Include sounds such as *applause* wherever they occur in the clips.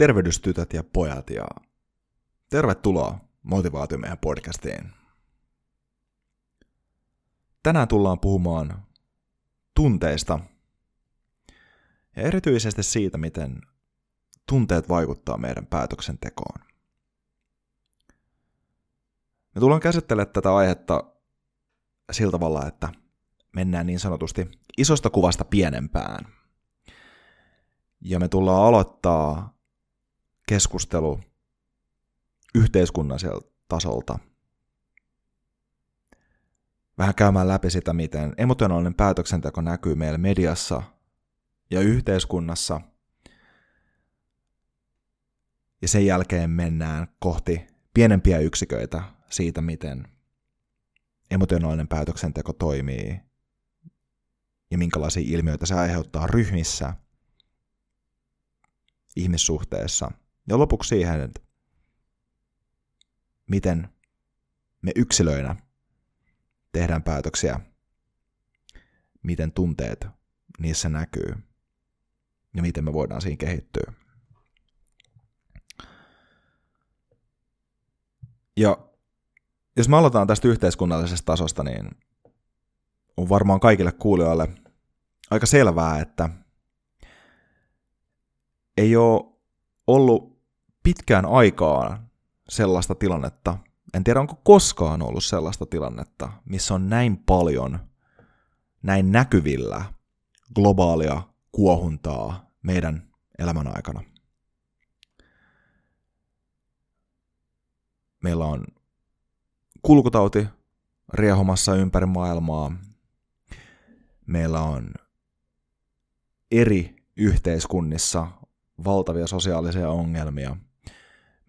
Tervehdystytöt ja pojat ja tervetuloa Motivaatiomiehen podcastiin. Tänään tullaan puhumaan tunteista ja erityisesti siitä, miten tunteet vaikuttaa meidän päätöksentekoon. Me tullaan käsittelemään tätä aihetta sillä tavalla, että mennään niin sanotusti isosta kuvasta pienempään. Ja me tullaan aloittaa keskustelu yhteiskunnalliselta tasolta. Vähän käymään läpi sitä, miten emotionaalinen päätöksenteko näkyy meillä mediassa ja yhteiskunnassa. Ja sen jälkeen mennään kohti pienempiä yksiköitä siitä, miten emotionaalinen päätöksenteko toimii ja minkälaisia ilmiöitä se aiheuttaa ryhmissä, ihmissuhteessa. Ja lopuksi siihen, että miten me yksilöinä tehdään päätöksiä, miten tunteet niissä näkyy ja miten me voidaan siinä kehittyä. Ja jos me aloitetaan tästä yhteiskunnallisesta tasosta, niin on varmaan kaikille kuulijoille aika selvää, että ei ole ollut pitkään aikaan sellaista tilannetta, en tiedä onko koskaan ollut sellaista tilannetta, missä on näin paljon, näin näkyvillä globaalia kuohuntaa meidän elämän aikana. Meillä on kulkutauti riehumassa ympäri maailmaa. Meillä on eri yhteiskunnissa valtavia sosiaalisia ongelmia.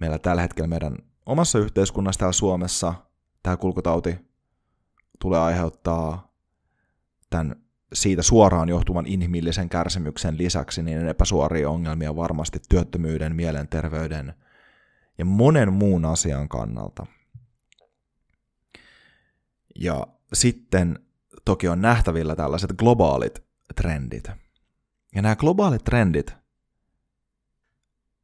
Meillä tällä hetkellä meidän omassa yhteiskunnassa täällä Suomessa tämä kulkutauti tulee aiheuttaa tämän siitä suoraan johtuvan inhimillisen kärsimyksen lisäksi niin epäsuoria ongelmia varmasti työttömyyden, mielenterveyden ja monen muun asian kannalta. Ja sitten toki on nähtävillä tällaiset globaalit trendit. Ja nämä globaalit trendit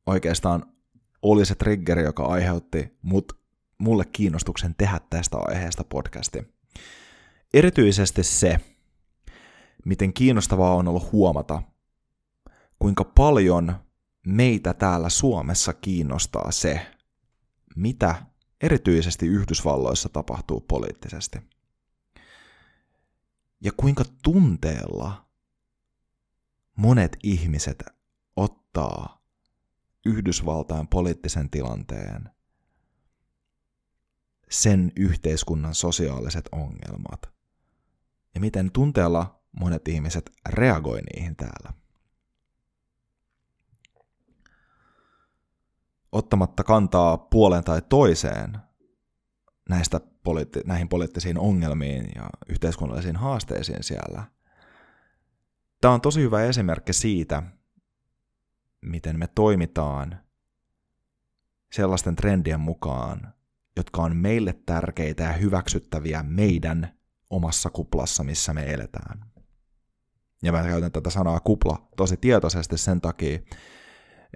oikeastaan oli se triggeri, joka aiheutti mut, mulle kiinnostuksen tehdä tästä aiheesta podcasti. Erityisesti se, miten kiinnostavaa on ollut huomata, kuinka paljon meitä täällä Suomessa kiinnostaa se, mitä erityisesti Yhdysvalloissa tapahtuu poliittisesti. Ja kuinka tunteella monet ihmiset ottaa Yhdysvaltain poliittisen tilanteen, sen yhteiskunnan sosiaaliset ongelmat ja miten tunteella monet ihmiset reagoi niihin täällä. Ottamatta kantaa puoleen tai toiseen näistä poliitti- näihin poliittisiin ongelmiin ja yhteiskunnallisiin haasteisiin siellä. Tämä on tosi hyvä esimerkki siitä, miten me toimitaan sellaisten trendien mukaan, jotka on meille tärkeitä ja hyväksyttäviä meidän omassa kuplassa, missä me eletään. Ja mä käytän tätä sanaa kupla tosi tietoisesti sen takia,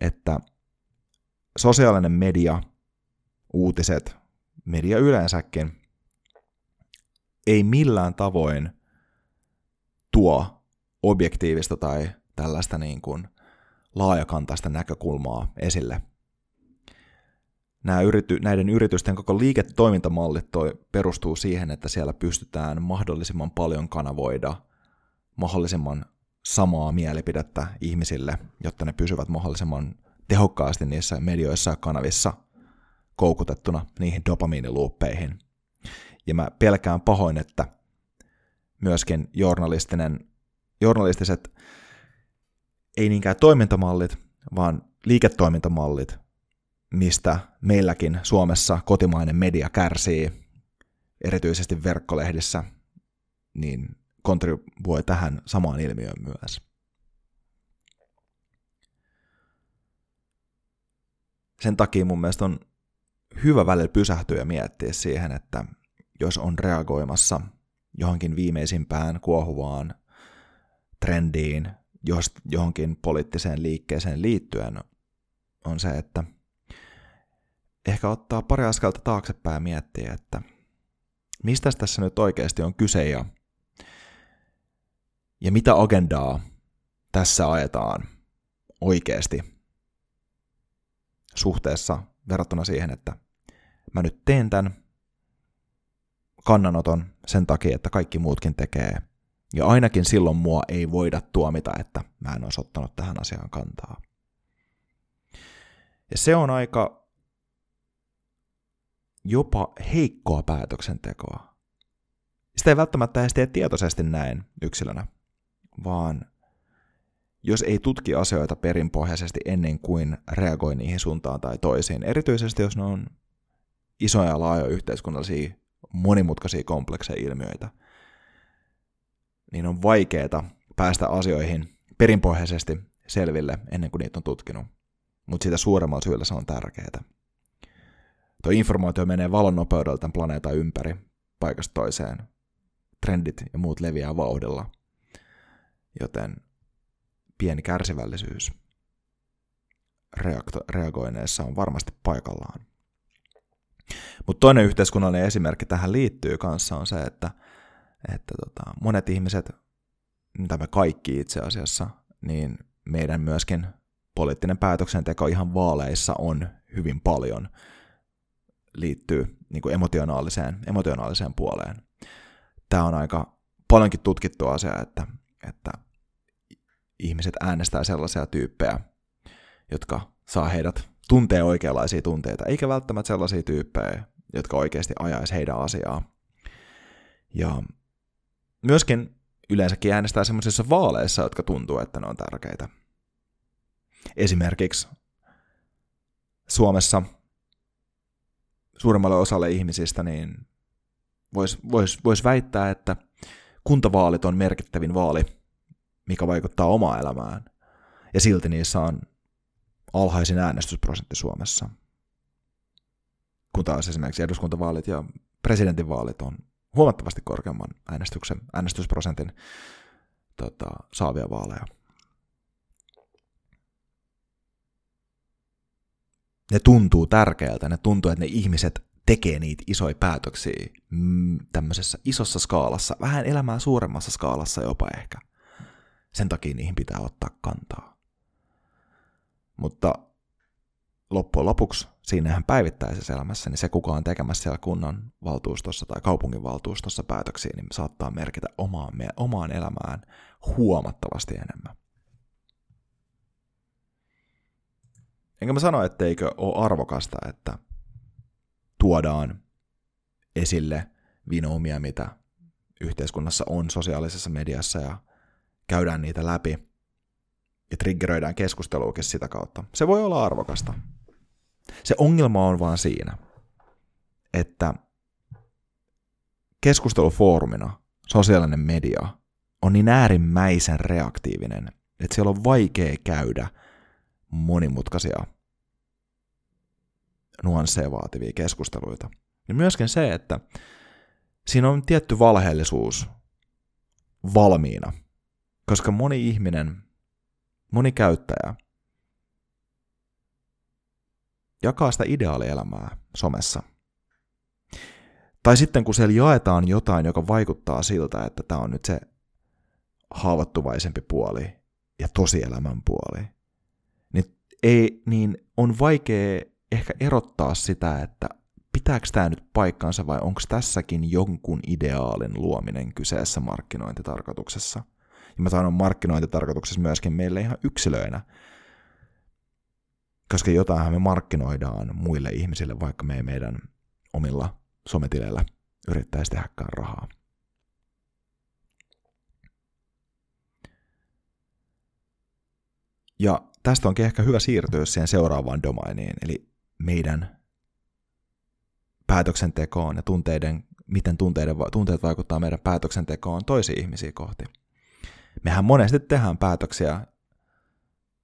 että sosiaalinen media, uutiset, media yleensäkin, ei millään tavoin tuo objektiivista tai tällaista niin kuin laajakantaista näkökulmaa esille. Nämä näiden yritysten koko liiketoimintamallit toi, perustuu siihen, että siellä pystytään mahdollisimman paljon kanavoida mahdollisimman samaa mielipidettä ihmisille, jotta ne pysyvät mahdollisimman tehokkaasti niissä medioissa ja kanavissa koukutettuna niihin dopamiiniluuppeihin. Ja mä pelkään pahoin, että myöskin journalistinen, journalistiset ei niinkään toimintamallit, vaan liiketoimintamallit, mistä meilläkin Suomessa kotimainen media kärsii, erityisesti verkkolehdissä, niin kontribuoi tähän samaan ilmiöön myös. Sen takia mun mielestä on hyvä välillä pysähtyä ja miettiä siihen, että jos on reagoimassa johonkin viimeisimpään kuohuvaan trendiin, johonkin poliittiseen liikkeeseen liittyen, on se, että ehkä ottaa pari askelta taaksepäin ja miettiä, että mistä tässä nyt oikeasti on kyse ja, ja mitä agendaa tässä ajetaan oikeasti suhteessa verrattuna siihen, että mä nyt teen tämän kannanoton sen takia, että kaikki muutkin tekee. Ja ainakin silloin mua ei voida tuomita, että mä en olisi ottanut tähän asiaan kantaa. Ja se on aika jopa heikkoa päätöksentekoa. Sitä ei välttämättä edes tee tietoisesti näin yksilönä, vaan jos ei tutki asioita perinpohjaisesti ennen kuin reagoi niihin suuntaan tai toisiin, erityisesti jos ne on isoja ja laajoja yhteiskunnallisia monimutkaisia komplekseja ilmiöitä, niin on vaikeaa päästä asioihin perinpohjaisesti selville ennen kuin niitä on tutkinut. Mutta sitä suuremmalla syyllä se on tärkeää. Tuo informaatio menee valon nopeudelta tämän planeetan ympäri paikasta toiseen. Trendit ja muut leviää vauhdilla. Joten pieni kärsivällisyys reakto- reagoineessa on varmasti paikallaan. Mutta toinen yhteiskunnallinen esimerkki tähän liittyy kanssa on se, että, että tota, monet ihmiset, mitä me kaikki itse asiassa, niin meidän myöskin poliittinen päätöksenteko ihan vaaleissa on hyvin paljon liittyy niin kuin emotionaaliseen, emotionaaliseen puoleen. Tämä on aika paljonkin tutkittu asia, että, että ihmiset äänestää sellaisia tyyppejä, jotka saa heidät tuntee oikeanlaisia tunteita, eikä välttämättä sellaisia tyyppejä, jotka oikeasti ajaisi heidän asiaa. Ja myöskin yleensäkin äänestää sellaisissa vaaleissa, jotka tuntuu, että ne on tärkeitä. Esimerkiksi Suomessa suurimmalle osalle ihmisistä niin voisi vois, vois väittää, että kuntavaalit on merkittävin vaali, mikä vaikuttaa omaan elämään. Ja silti niissä on alhaisin äänestysprosentti Suomessa. Kun taas esimerkiksi eduskuntavaalit ja presidentinvaalit on huomattavasti korkeamman äänestyksen, äänestysprosentin tota, saavia vaaleja. Ne tuntuu tärkeältä, ne tuntuu, että ne ihmiset tekee niitä isoja päätöksiä mm, tämmöisessä isossa skaalassa, vähän elämää suuremmassa skaalassa jopa ehkä. Sen takia niihin pitää ottaa kantaa. Mutta loppujen lopuksi siinähän päivittäisessä elämässä, niin se kuka on tekemässä siellä kunnan valtuustossa tai kaupungin valtuustossa päätöksiä, niin saattaa merkitä omaan, omaan elämään huomattavasti enemmän. Enkä mä sano, etteikö ole arvokasta, että tuodaan esille vinoumia, mitä yhteiskunnassa on sosiaalisessa mediassa ja käydään niitä läpi ja triggeröidään keskusteluukin sitä kautta. Se voi olla arvokasta. Se ongelma on vaan siinä, että keskustelufoorumina sosiaalinen media on niin äärimmäisen reaktiivinen, että siellä on vaikea käydä monimutkaisia nuansseja vaativia keskusteluita. Ja myöskin se, että siinä on tietty valheellisuus valmiina, koska moni ihminen, moni käyttäjä jakaa sitä ideaalielämää somessa. Tai sitten kun siellä jaetaan jotain, joka vaikuttaa siltä, että tämä on nyt se haavoittuvaisempi puoli ja tosielämän puoli, niin, ei, niin on vaikea ehkä erottaa sitä, että pitääkö tämä nyt paikkansa vai onko tässäkin jonkun ideaalin luominen kyseessä markkinointitarkoituksessa. Ja mä sanon markkinointitarkoituksessa myöskin meille ihan yksilöinä, koska jotainhan me markkinoidaan muille ihmisille, vaikka me ei meidän omilla sometileillä yrittäisi tehdäkään rahaa. Ja tästä onkin ehkä hyvä siirtyä siihen seuraavaan domainiin, eli meidän päätöksentekoon ja tunteiden, miten tunteiden, tunteet vaikuttaa meidän päätöksentekoon toisiin ihmisiä kohti. Mehän monesti tehdään päätöksiä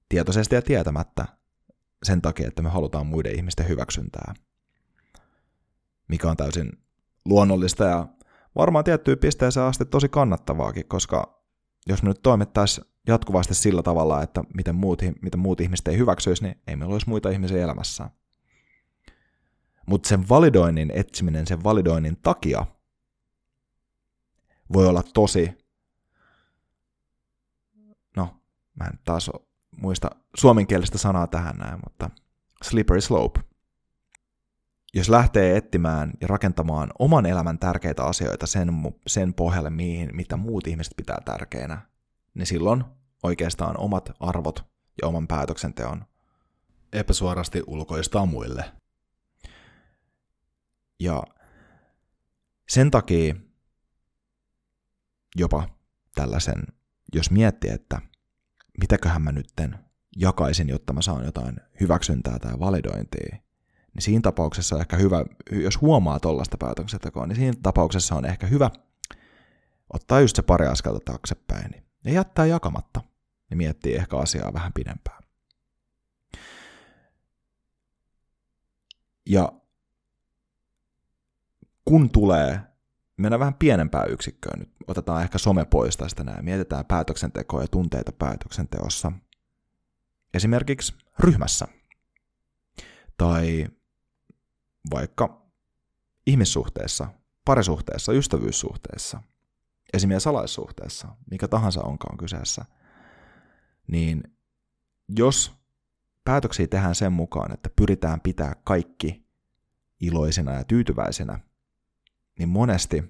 tietoisesti ja tietämättä sen takia, että me halutaan muiden ihmisten hyväksyntää, mikä on täysin luonnollista ja varmaan tiettyyn pisteeseen asti tosi kannattavaakin, koska jos me nyt toimittaisiin jatkuvasti sillä tavalla, että miten muut, miten muut ihmiset ei hyväksyisi, niin ei meillä olisi muita ihmisiä elämässä. Mutta sen validoinnin etsiminen sen validoinnin takia voi olla tosi, no mä en taas muista suomenkielistä sanaa tähän näin, mutta slippery slope. Jos lähtee etsimään ja rakentamaan oman elämän tärkeitä asioita sen, sen pohjalle, mihin, mitä muut ihmiset pitää tärkeänä, niin silloin oikeastaan omat arvot ja oman päätöksenteon epäsuorasti ulkoistaa muille. Ja sen takia jopa tällaisen, jos miettii, että mitäköhän mä nytten jakaisin, jotta mä saan jotain hyväksyntää tai validointia, niin siinä tapauksessa ehkä hyvä, jos huomaa tuollaista päätöksentekoa, niin siinä tapauksessa on ehkä hyvä ottaa just se pari askelta taaksepäin ja jättää jakamatta ja miettii ehkä asiaa vähän pidempään. Ja kun tulee, mennään vähän pienempään yksikköön nyt, otetaan ehkä some pois tästä näin, mietitään päätöksentekoa ja tunteita päätöksenteossa. Esimerkiksi ryhmässä. Tai vaikka ihmissuhteessa, parisuhteessa, ystävyyssuhteessa, esimies salaissuhteessa, mikä tahansa onkaan kyseessä, niin jos päätöksiä tehdään sen mukaan, että pyritään pitää kaikki iloisina ja tyytyväisenä, niin monesti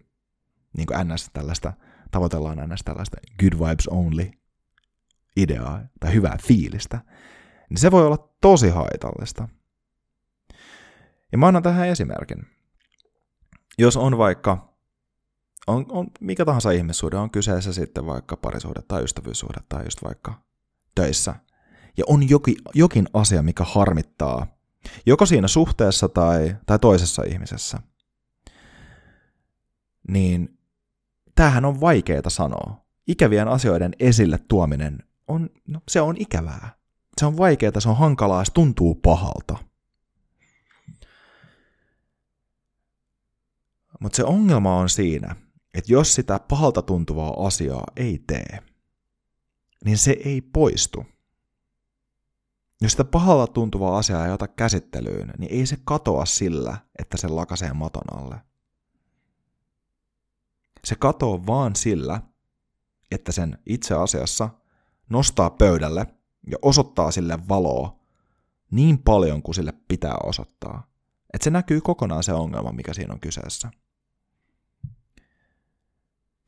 niin kuin NS tällaista, tavoitellaan NS tällaista good vibes only ideaa tai hyvää fiilistä, niin se voi olla tosi haitallista. Ja mä annan tähän esimerkin. Jos on vaikka, on, on mikä tahansa ihmissuhde, on kyseessä sitten vaikka parisuhde tai ystävyyssuhde tai just vaikka töissä, ja on jokin, jokin asia, mikä harmittaa, joko siinä suhteessa tai, tai toisessa ihmisessä, niin tämähän on vaikeaa sanoa. Ikävien asioiden esille tuominen on, no, se on ikävää. Se on vaikeaa, se on hankalaa, se tuntuu pahalta. Mutta se ongelma on siinä, että jos sitä pahalta tuntuvaa asiaa ei tee, niin se ei poistu. Jos sitä pahalla tuntuvaa asiaa ei ota käsittelyyn, niin ei se katoa sillä, että se lakasee maton alle. Se katoaa vaan sillä, että sen itse asiassa nostaa pöydälle ja osoittaa sille valoa niin paljon kuin sille pitää osoittaa. Että se näkyy kokonaan se ongelma, mikä siinä on kyseessä.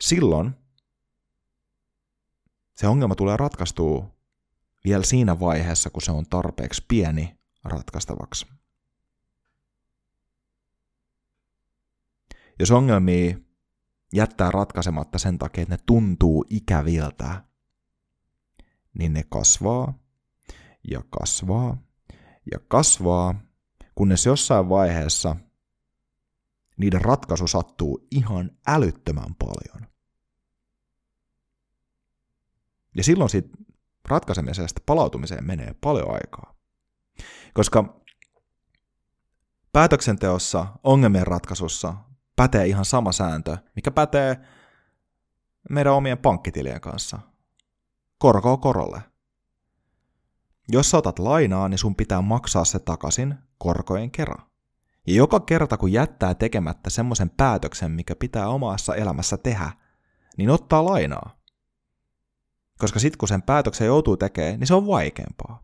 Silloin se ongelma tulee ratkaistua vielä siinä vaiheessa, kun se on tarpeeksi pieni ratkaistavaksi. Jos ongelmia jättää ratkaisematta sen takia, että ne tuntuu ikäviltä, niin ne kasvaa ja kasvaa ja kasvaa, kunnes jossain vaiheessa niiden ratkaisu sattuu ihan älyttömän paljon. Ja silloin siitä ratkaisemisesta palautumiseen menee paljon aikaa. Koska päätöksenteossa, ongelmien ratkaisussa pätee ihan sama sääntö, mikä pätee meidän omien pankkitilien kanssa. Korkoa korolle. Jos sä otat lainaa, niin sun pitää maksaa se takaisin korkojen kerran. Ja joka kerta, kun jättää tekemättä semmoisen päätöksen, mikä pitää omassa elämässä tehdä, niin ottaa lainaa. Koska sitten kun sen päätöksen joutuu tekemään, niin se on vaikeampaa.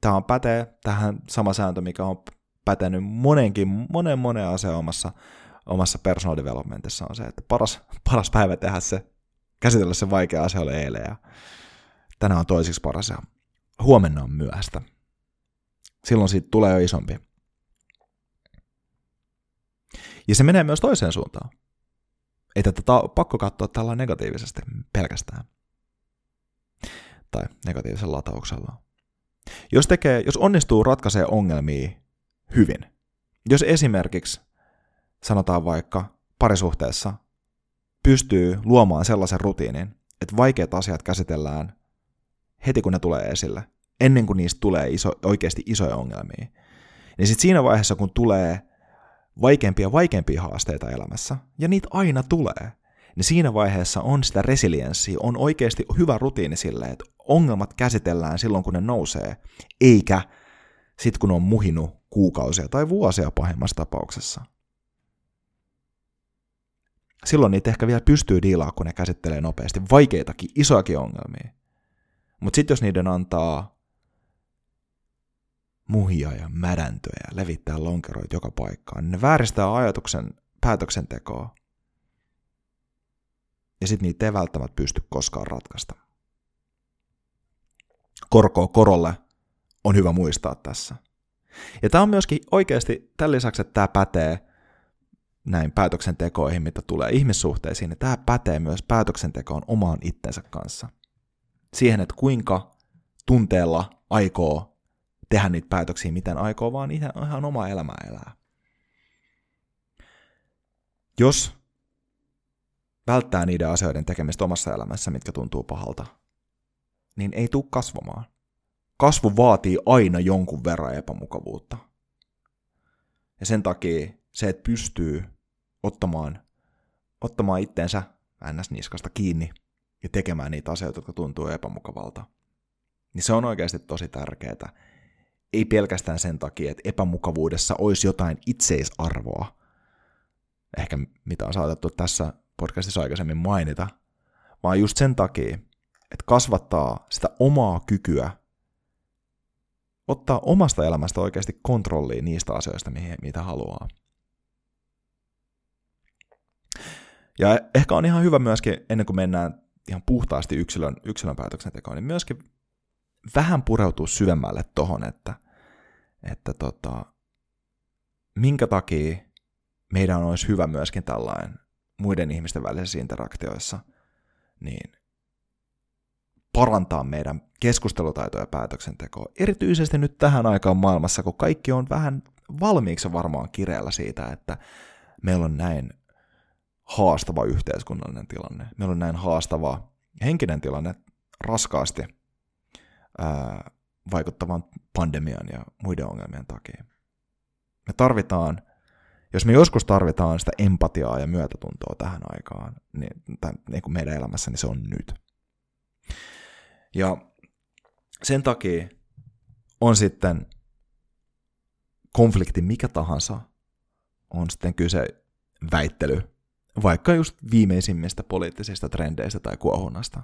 Tämä on pätee tähän sama sääntö, mikä on pätenyt monenkin, monen monen asian omassa, omassa personal developmentissa on se, että paras, *laughs* paras päivä tehdä se, käsitellä se vaikea asia oli eilen ja tänään on toisiksi paras ja huomenna on myöhäistä. Silloin siitä tulee jo isompi. Ja se menee myös toiseen suuntaan. Ei tätä ta- pakko katsoa tällä negatiivisesti pelkästään. Tai negatiivisella latauksella. Jos, tekee, jos onnistuu ratkaisee ongelmia hyvin, jos esimerkiksi sanotaan vaikka parisuhteessa pystyy luomaan sellaisen rutiinin, että vaikeat asiat käsitellään heti kun ne tulee esille, ennen kuin niistä tulee iso, oikeasti isoja ongelmia, niin sitten siinä vaiheessa, kun tulee vaikeampia ja vaikeampia haasteita elämässä, ja niitä aina tulee, niin siinä vaiheessa on sitä resilienssiä, on oikeasti hyvä rutiini silleen, että ongelmat käsitellään silloin, kun ne nousee, eikä sit kun on muhinut kuukausia tai vuosia pahimmassa tapauksessa. Silloin niitä ehkä vielä pystyy diilaa, kun ne käsittelee nopeasti vaikeitakin, isoakin ongelmia. Mutta sitten jos niiden antaa muhia ja mädäntöjä ja levittää lonkeroita joka paikkaan, niin ne vääristää ajatuksen päätöksentekoa. Ja sitten niitä ei välttämättä pysty koskaan ratkaista. Korkoa korolle on hyvä muistaa tässä. Ja tämä on myöskin oikeasti, tämän lisäksi, että tämä pätee näin päätöksentekoihin, mitä tulee ihmissuhteisiin, niin tämä pätee myös päätöksentekoon omaan itsensä kanssa. Siihen, että kuinka tunteella aikoo tehdä niitä päätöksiä, miten aikoo, vaan ihan, ihan oma elämää elää. Jos välttää niiden asioiden tekemistä omassa elämässä, mitkä tuntuu pahalta, niin ei tule kasvamaan. Kasvu vaatii aina jonkun verran epämukavuutta. Ja sen takia se, että pystyy ottamaan, ottamaan itteensä ns. niskasta kiinni ja tekemään niitä asioita, jotka tuntuu epämukavalta, niin se on oikeasti tosi tärkeää. Ei pelkästään sen takia, että epämukavuudessa olisi jotain itseisarvoa, ehkä mitä on saatettu tässä podcastissa aikaisemmin mainita, vaan just sen takia, että kasvattaa sitä omaa kykyä ottaa omasta elämästä oikeasti kontrollia niistä asioista, mihin, mitä haluaa. Ja ehkä on ihan hyvä myöskin, ennen kuin mennään ihan puhtaasti yksilön, yksilön päätöksentekoon, niin myöskin vähän pureutua syvemmälle tohon, että, että tota, minkä takia meidän olisi hyvä myöskin tällainen muiden ihmisten välisissä interaktioissa, niin parantaa meidän keskustelutaitoja ja päätöksentekoa. Erityisesti nyt tähän aikaan maailmassa, kun kaikki on vähän valmiiksi varmaan kireellä siitä, että meillä on näin haastava yhteiskunnallinen tilanne. Meillä on näin haastava henkinen tilanne raskaasti ää, vaikuttavan pandemian ja muiden ongelmien takia. Me tarvitaan jos me joskus tarvitaan sitä empatiaa ja myötätuntoa tähän aikaan, niin, tämän, niin kuin meidän elämässä, niin se on nyt. Ja sen takia on sitten konflikti mikä tahansa, on sitten kyse väittely, vaikka just viimeisimmistä poliittisista trendeistä tai kuohunnasta,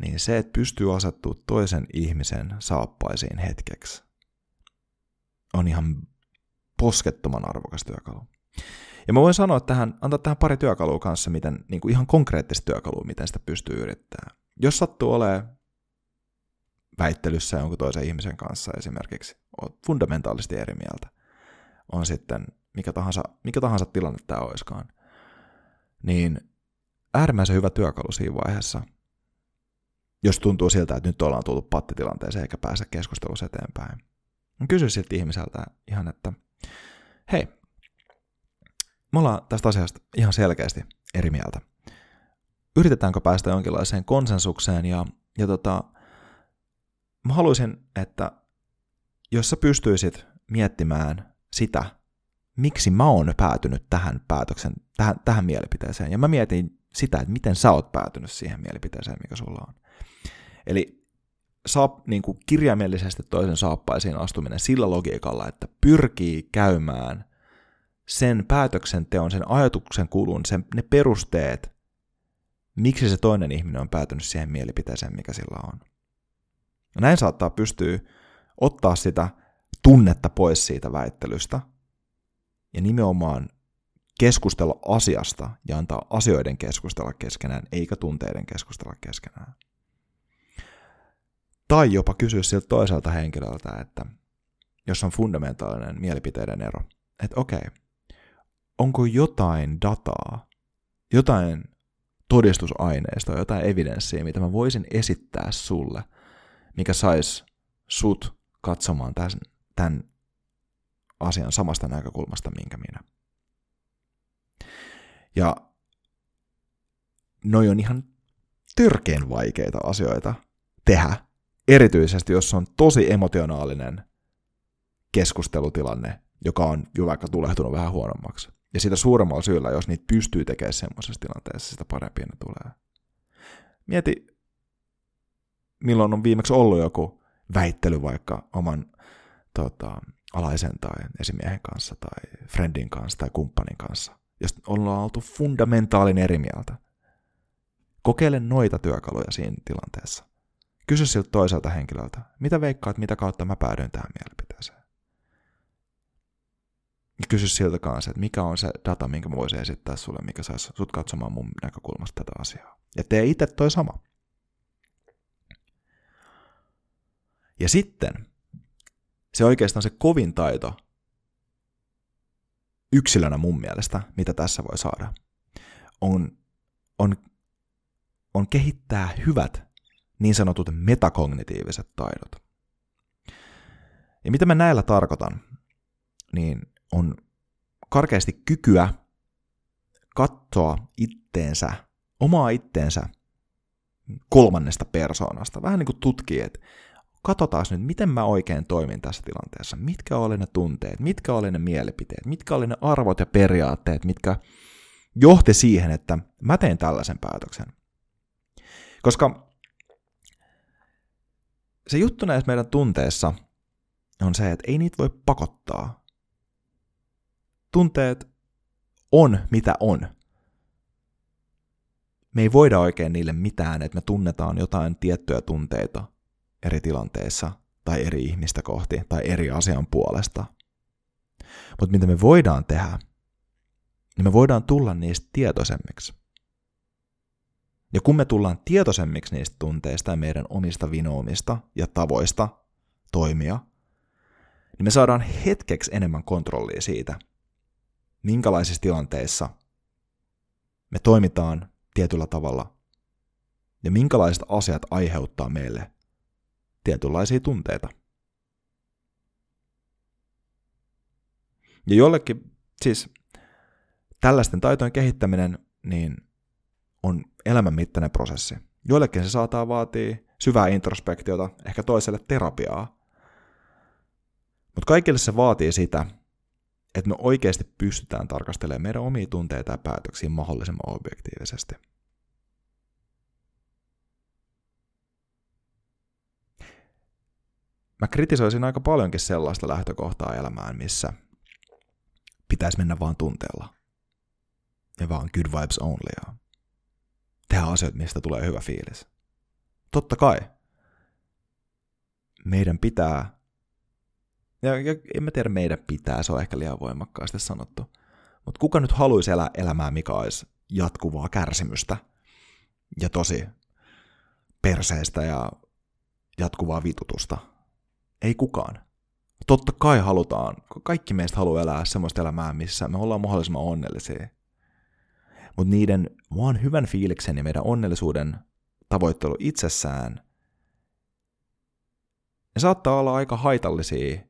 niin se, että pystyy asettua toisen ihmisen saappaisiin hetkeksi, on ihan poskettoman arvokas työkalu. Ja mä voin sanoa tähän, antaa tähän pari työkalua kanssa, miten, niin kuin ihan konkreettista työkalua, miten sitä pystyy yrittämään. Jos sattuu olemaan väittelyssä jonkun toisen ihmisen kanssa esimerkiksi, oot fundamentaalisesti eri mieltä, on sitten mikä tahansa, mikä tahansa tilanne tämä olisikaan, niin äärimmäisen hyvä työkalu siinä vaiheessa, jos tuntuu siltä, että nyt ollaan tullut pattitilanteeseen eikä pääse keskustelussa eteenpäin. Kysy siltä ihmiseltä ihan, että hei, me ollaan tästä asiasta ihan selkeästi eri mieltä. Yritetäänkö päästä jonkinlaiseen konsensukseen ja, ja tota, mä haluaisin, että jos sä pystyisit miettimään sitä, miksi mä oon päätynyt tähän päätöksen, tähän, tähän mielipiteeseen, ja mä mietin sitä, että miten sä oot päätynyt siihen mielipiteeseen, mikä sulla on. Eli saap, niin kuin kirjaimellisesti toisen saappaisiin astuminen sillä logiikalla, että pyrkii käymään sen päätöksenteon, sen ajatuksen kulun, sen, ne perusteet, miksi se toinen ihminen on päätynyt siihen mielipiteeseen, mikä sillä on. Näin saattaa pystyä ottaa sitä tunnetta pois siitä väittelystä ja nimenomaan keskustella asiasta ja antaa asioiden keskustella keskenään, eikä tunteiden keskustella keskenään. Tai jopa kysyä siltä toiselta henkilöltä, että jos on fundamentaalinen mielipiteiden ero, että okei, onko jotain dataa, jotain todistusaineistoa, jotain evidenssiä, mitä mä voisin esittää sulle, mikä sais sut katsomaan tämän, tämän asian samasta näkökulmasta, minkä minä. Ja noi on ihan törkeen vaikeita asioita tehdä, erityisesti jos on tosi emotionaalinen keskustelutilanne, joka on jo vaikka tulehtunut vähän huonommaksi. Ja sitä suuremmalla syyllä, jos niitä pystyy tekemään semmoisessa tilanteessa, sitä parempia ne tulee. Mieti, milloin on viimeksi ollut joku väittely vaikka oman tota, alaisen tai esimiehen kanssa tai friendin kanssa tai kumppanin kanssa, jos ollaan oltu fundamentaalin eri mieltä. Kokeile noita työkaluja siinä tilanteessa. Kysy siltä toiselta henkilöltä, mitä veikkaat, mitä kautta mä päädyin tähän mielipiteeseen. Ja kysy siltä kanssa, että mikä on se data, minkä mä voisin esittää sulle, mikä saisi sut katsomaan mun näkökulmasta tätä asiaa. Ja tee itse toi sama. Ja sitten se oikeastaan se kovin taito yksilönä mun mielestä, mitä tässä voi saada, on, on, on kehittää hyvät niin sanotut metakognitiiviset taidot. Ja mitä mä näillä tarkoitan, niin on karkeasti kykyä katsoa itteensä, omaa itteensä kolmannesta persoonasta. Vähän niin kuin tutkii, että katsotaan nyt, miten mä oikein toimin tässä tilanteessa. Mitkä oli ne tunteet, mitkä oli ne mielipiteet, mitkä oli ne arvot ja periaatteet, mitkä johti siihen, että mä tein tällaisen päätöksen. Koska se juttu näissä meidän tunteissa on se, että ei niitä voi pakottaa. Tunteet on mitä on. Me ei voida oikein niille mitään, että me tunnetaan jotain tiettyjä tunteita eri tilanteissa tai eri ihmistä kohti tai eri asian puolesta. Mutta mitä me voidaan tehdä, niin me voidaan tulla niistä tietoisemmiksi. Ja kun me tullaan tietoisemmiksi niistä tunteista ja meidän omista vinoumista ja tavoista toimia, niin me saadaan hetkeksi enemmän kontrollia siitä, minkälaisissa tilanteissa me toimitaan tietyllä tavalla ja minkälaiset asiat aiheuttaa meille tietynlaisia tunteita. Ja jollekin, siis tällaisten taitojen kehittäminen, niin on elämänmittainen prosessi. Joillekin se saattaa vaatia syvää introspektiota, ehkä toiselle terapiaa. Mutta kaikille se vaatii sitä, että me oikeasti pystytään tarkastelemaan meidän omia tunteita ja päätöksiä mahdollisimman objektiivisesti. Mä kritisoisin aika paljonkin sellaista lähtökohtaa elämään, missä pitäisi mennä vaan tunteella. Ja vaan good vibes only. Tehdä asioita, mistä tulee hyvä fiilis. Totta kai. Meidän pitää, ja, ja en mä tiedä meidän pitää, se on ehkä liian voimakkaasti sanottu, mutta kuka nyt haluaisi elää elämää, mikä olisi jatkuvaa kärsimystä ja tosi perseestä ja jatkuvaa vitutusta? Ei kukaan. Totta kai halutaan, kaikki meistä haluaa elää semmoista elämää, missä me ollaan mahdollisimman onnellisia mutta niiden vaan hyvän fiiliksen ja meidän onnellisuuden tavoittelu itsessään, ne saattaa olla aika haitallisia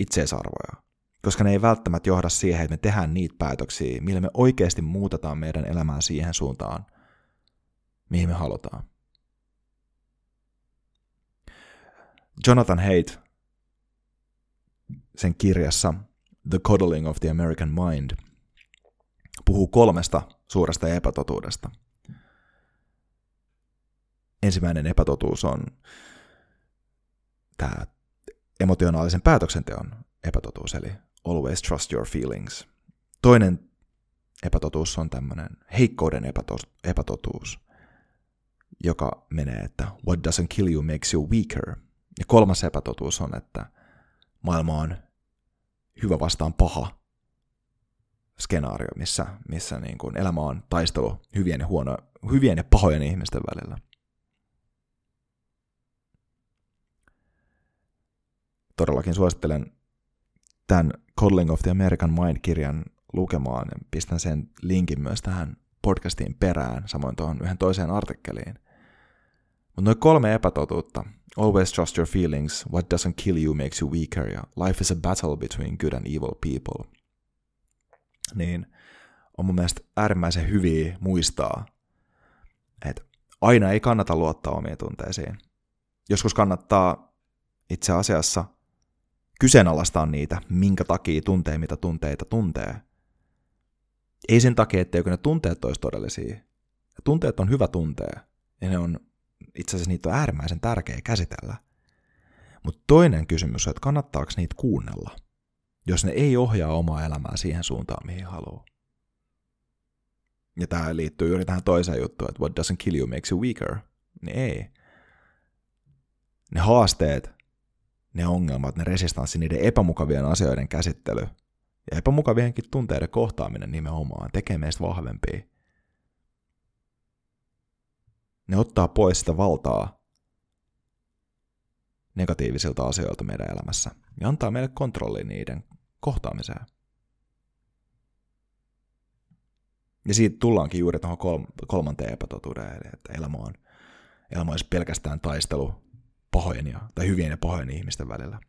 itseisarvoja, koska ne ei välttämättä johda siihen, että me tehdään niitä päätöksiä, millä me oikeasti muutetaan meidän elämää siihen suuntaan, mihin me halutaan. Jonathan Haidt sen kirjassa The Coddling of the American Mind – puhuu kolmesta suuresta epätotuudesta. Ensimmäinen epätotuus on tämä emotionaalisen päätöksenteon epätotuus, eli always trust your feelings. Toinen epätotuus on tämmöinen heikkouden epätotuus, joka menee, että what doesn't kill you makes you weaker. Ja kolmas epätotuus on, että maailma on hyvä vastaan paha, skenaario, missä, missä niin kuin elämä on taistelu hyvien ja, huono, hyvien ja pahojen ihmisten välillä. Todellakin suosittelen tämän Coddling of the American Mind-kirjan lukemaan. Pistän sen linkin myös tähän podcastiin perään, samoin tuohon yhden toiseen artikkeliin. Mutta noin kolme epätotuutta. Always trust your feelings. What doesn't kill you makes you weaker. Ja life is a battle between good and evil people niin on mun mielestä äärimmäisen hyviä muistaa, että aina ei kannata luottaa omiin tunteisiin. Joskus kannattaa itse asiassa kyseenalaistaa niitä, minkä takia tuntee, mitä tunteita tuntee. Ei sen takia, etteikö ne tunteet olisi todellisia. Ja tunteet on hyvä tuntea, ja ne on, itse asiassa niitä on äärimmäisen tärkeä käsitellä. Mutta toinen kysymys on, että kannattaako niitä kuunnella, jos ne ei ohjaa omaa elämää siihen suuntaan, mihin haluaa. Ja tämä liittyy juuri tähän toiseen juttuun, että what doesn't kill you makes you weaker. Niin ei. Ne haasteet, ne ongelmat, ne resistanssi, niiden epämukavien asioiden käsittely ja epämukavienkin tunteiden kohtaaminen nimenomaan tekee meistä vahvempia. Ne ottaa pois sitä valtaa negatiivisilta asioilta meidän elämässä ja antaa meille kontrolli niiden kohtaamiseen. Ja siitä tullaankin juuri tuohon kolmanteen epätotuuteen, eli että elämä on, elämä olisi pelkästään taistelu pahojen ja, tai hyvien ja pahojen ihmisten välillä.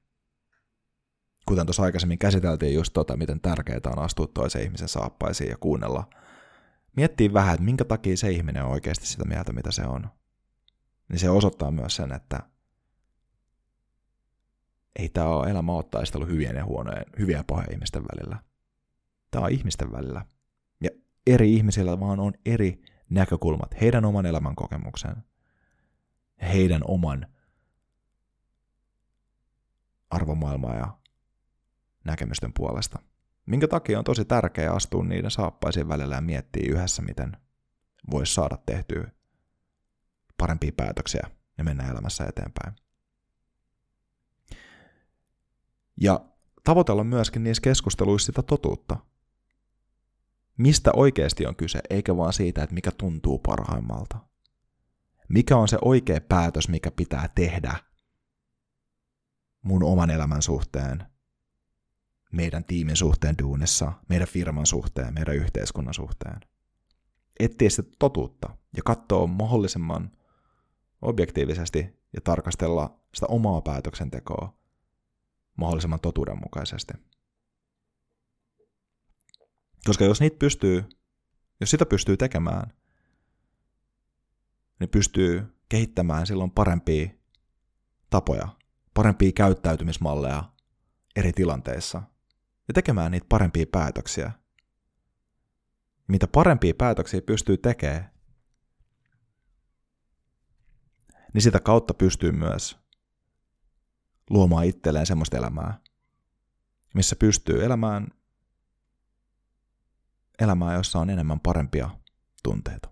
Kuten tuossa aikaisemmin käsiteltiin just tota, miten tärkeää on astua toisen ihmisen saappaisiin ja kuunnella. Miettii vähän, että minkä takia se ihminen on oikeasti sitä mieltä, mitä se on. Niin se osoittaa myös sen, että ei tämä ole elämä ole taistelu hyvien ja huonojen, hyviä ja pahojen ihmisten välillä. Tämä on ihmisten välillä eri ihmisillä vaan on eri näkökulmat, heidän oman elämän kokemuksen, heidän oman arvomaailmaa ja näkemysten puolesta. Minkä takia on tosi tärkeää astua niiden saappaisiin välillä ja miettiä yhdessä, miten voisi saada tehtyä parempia päätöksiä ja mennä elämässä eteenpäin. Ja tavoitella myöskin niissä keskusteluissa sitä totuutta – mistä oikeasti on kyse, eikä vaan siitä, että mikä tuntuu parhaimmalta. Mikä on se oikea päätös, mikä pitää tehdä mun oman elämän suhteen, meidän tiimin suhteen duunissa, meidän firman suhteen, meidän yhteiskunnan suhteen. Etsiä sitä totuutta ja katsoa mahdollisimman objektiivisesti ja tarkastella sitä omaa päätöksentekoa mahdollisimman totuudenmukaisesti. Koska jos niitä pystyy, jos sitä pystyy tekemään, niin pystyy kehittämään silloin parempia tapoja, parempia käyttäytymismalleja eri tilanteissa ja tekemään niitä parempia päätöksiä. Mitä parempia päätöksiä pystyy tekemään, niin sitä kautta pystyy myös luomaan itselleen semmoista elämää, missä pystyy elämään elämää, jossa on enemmän parempia tunteita.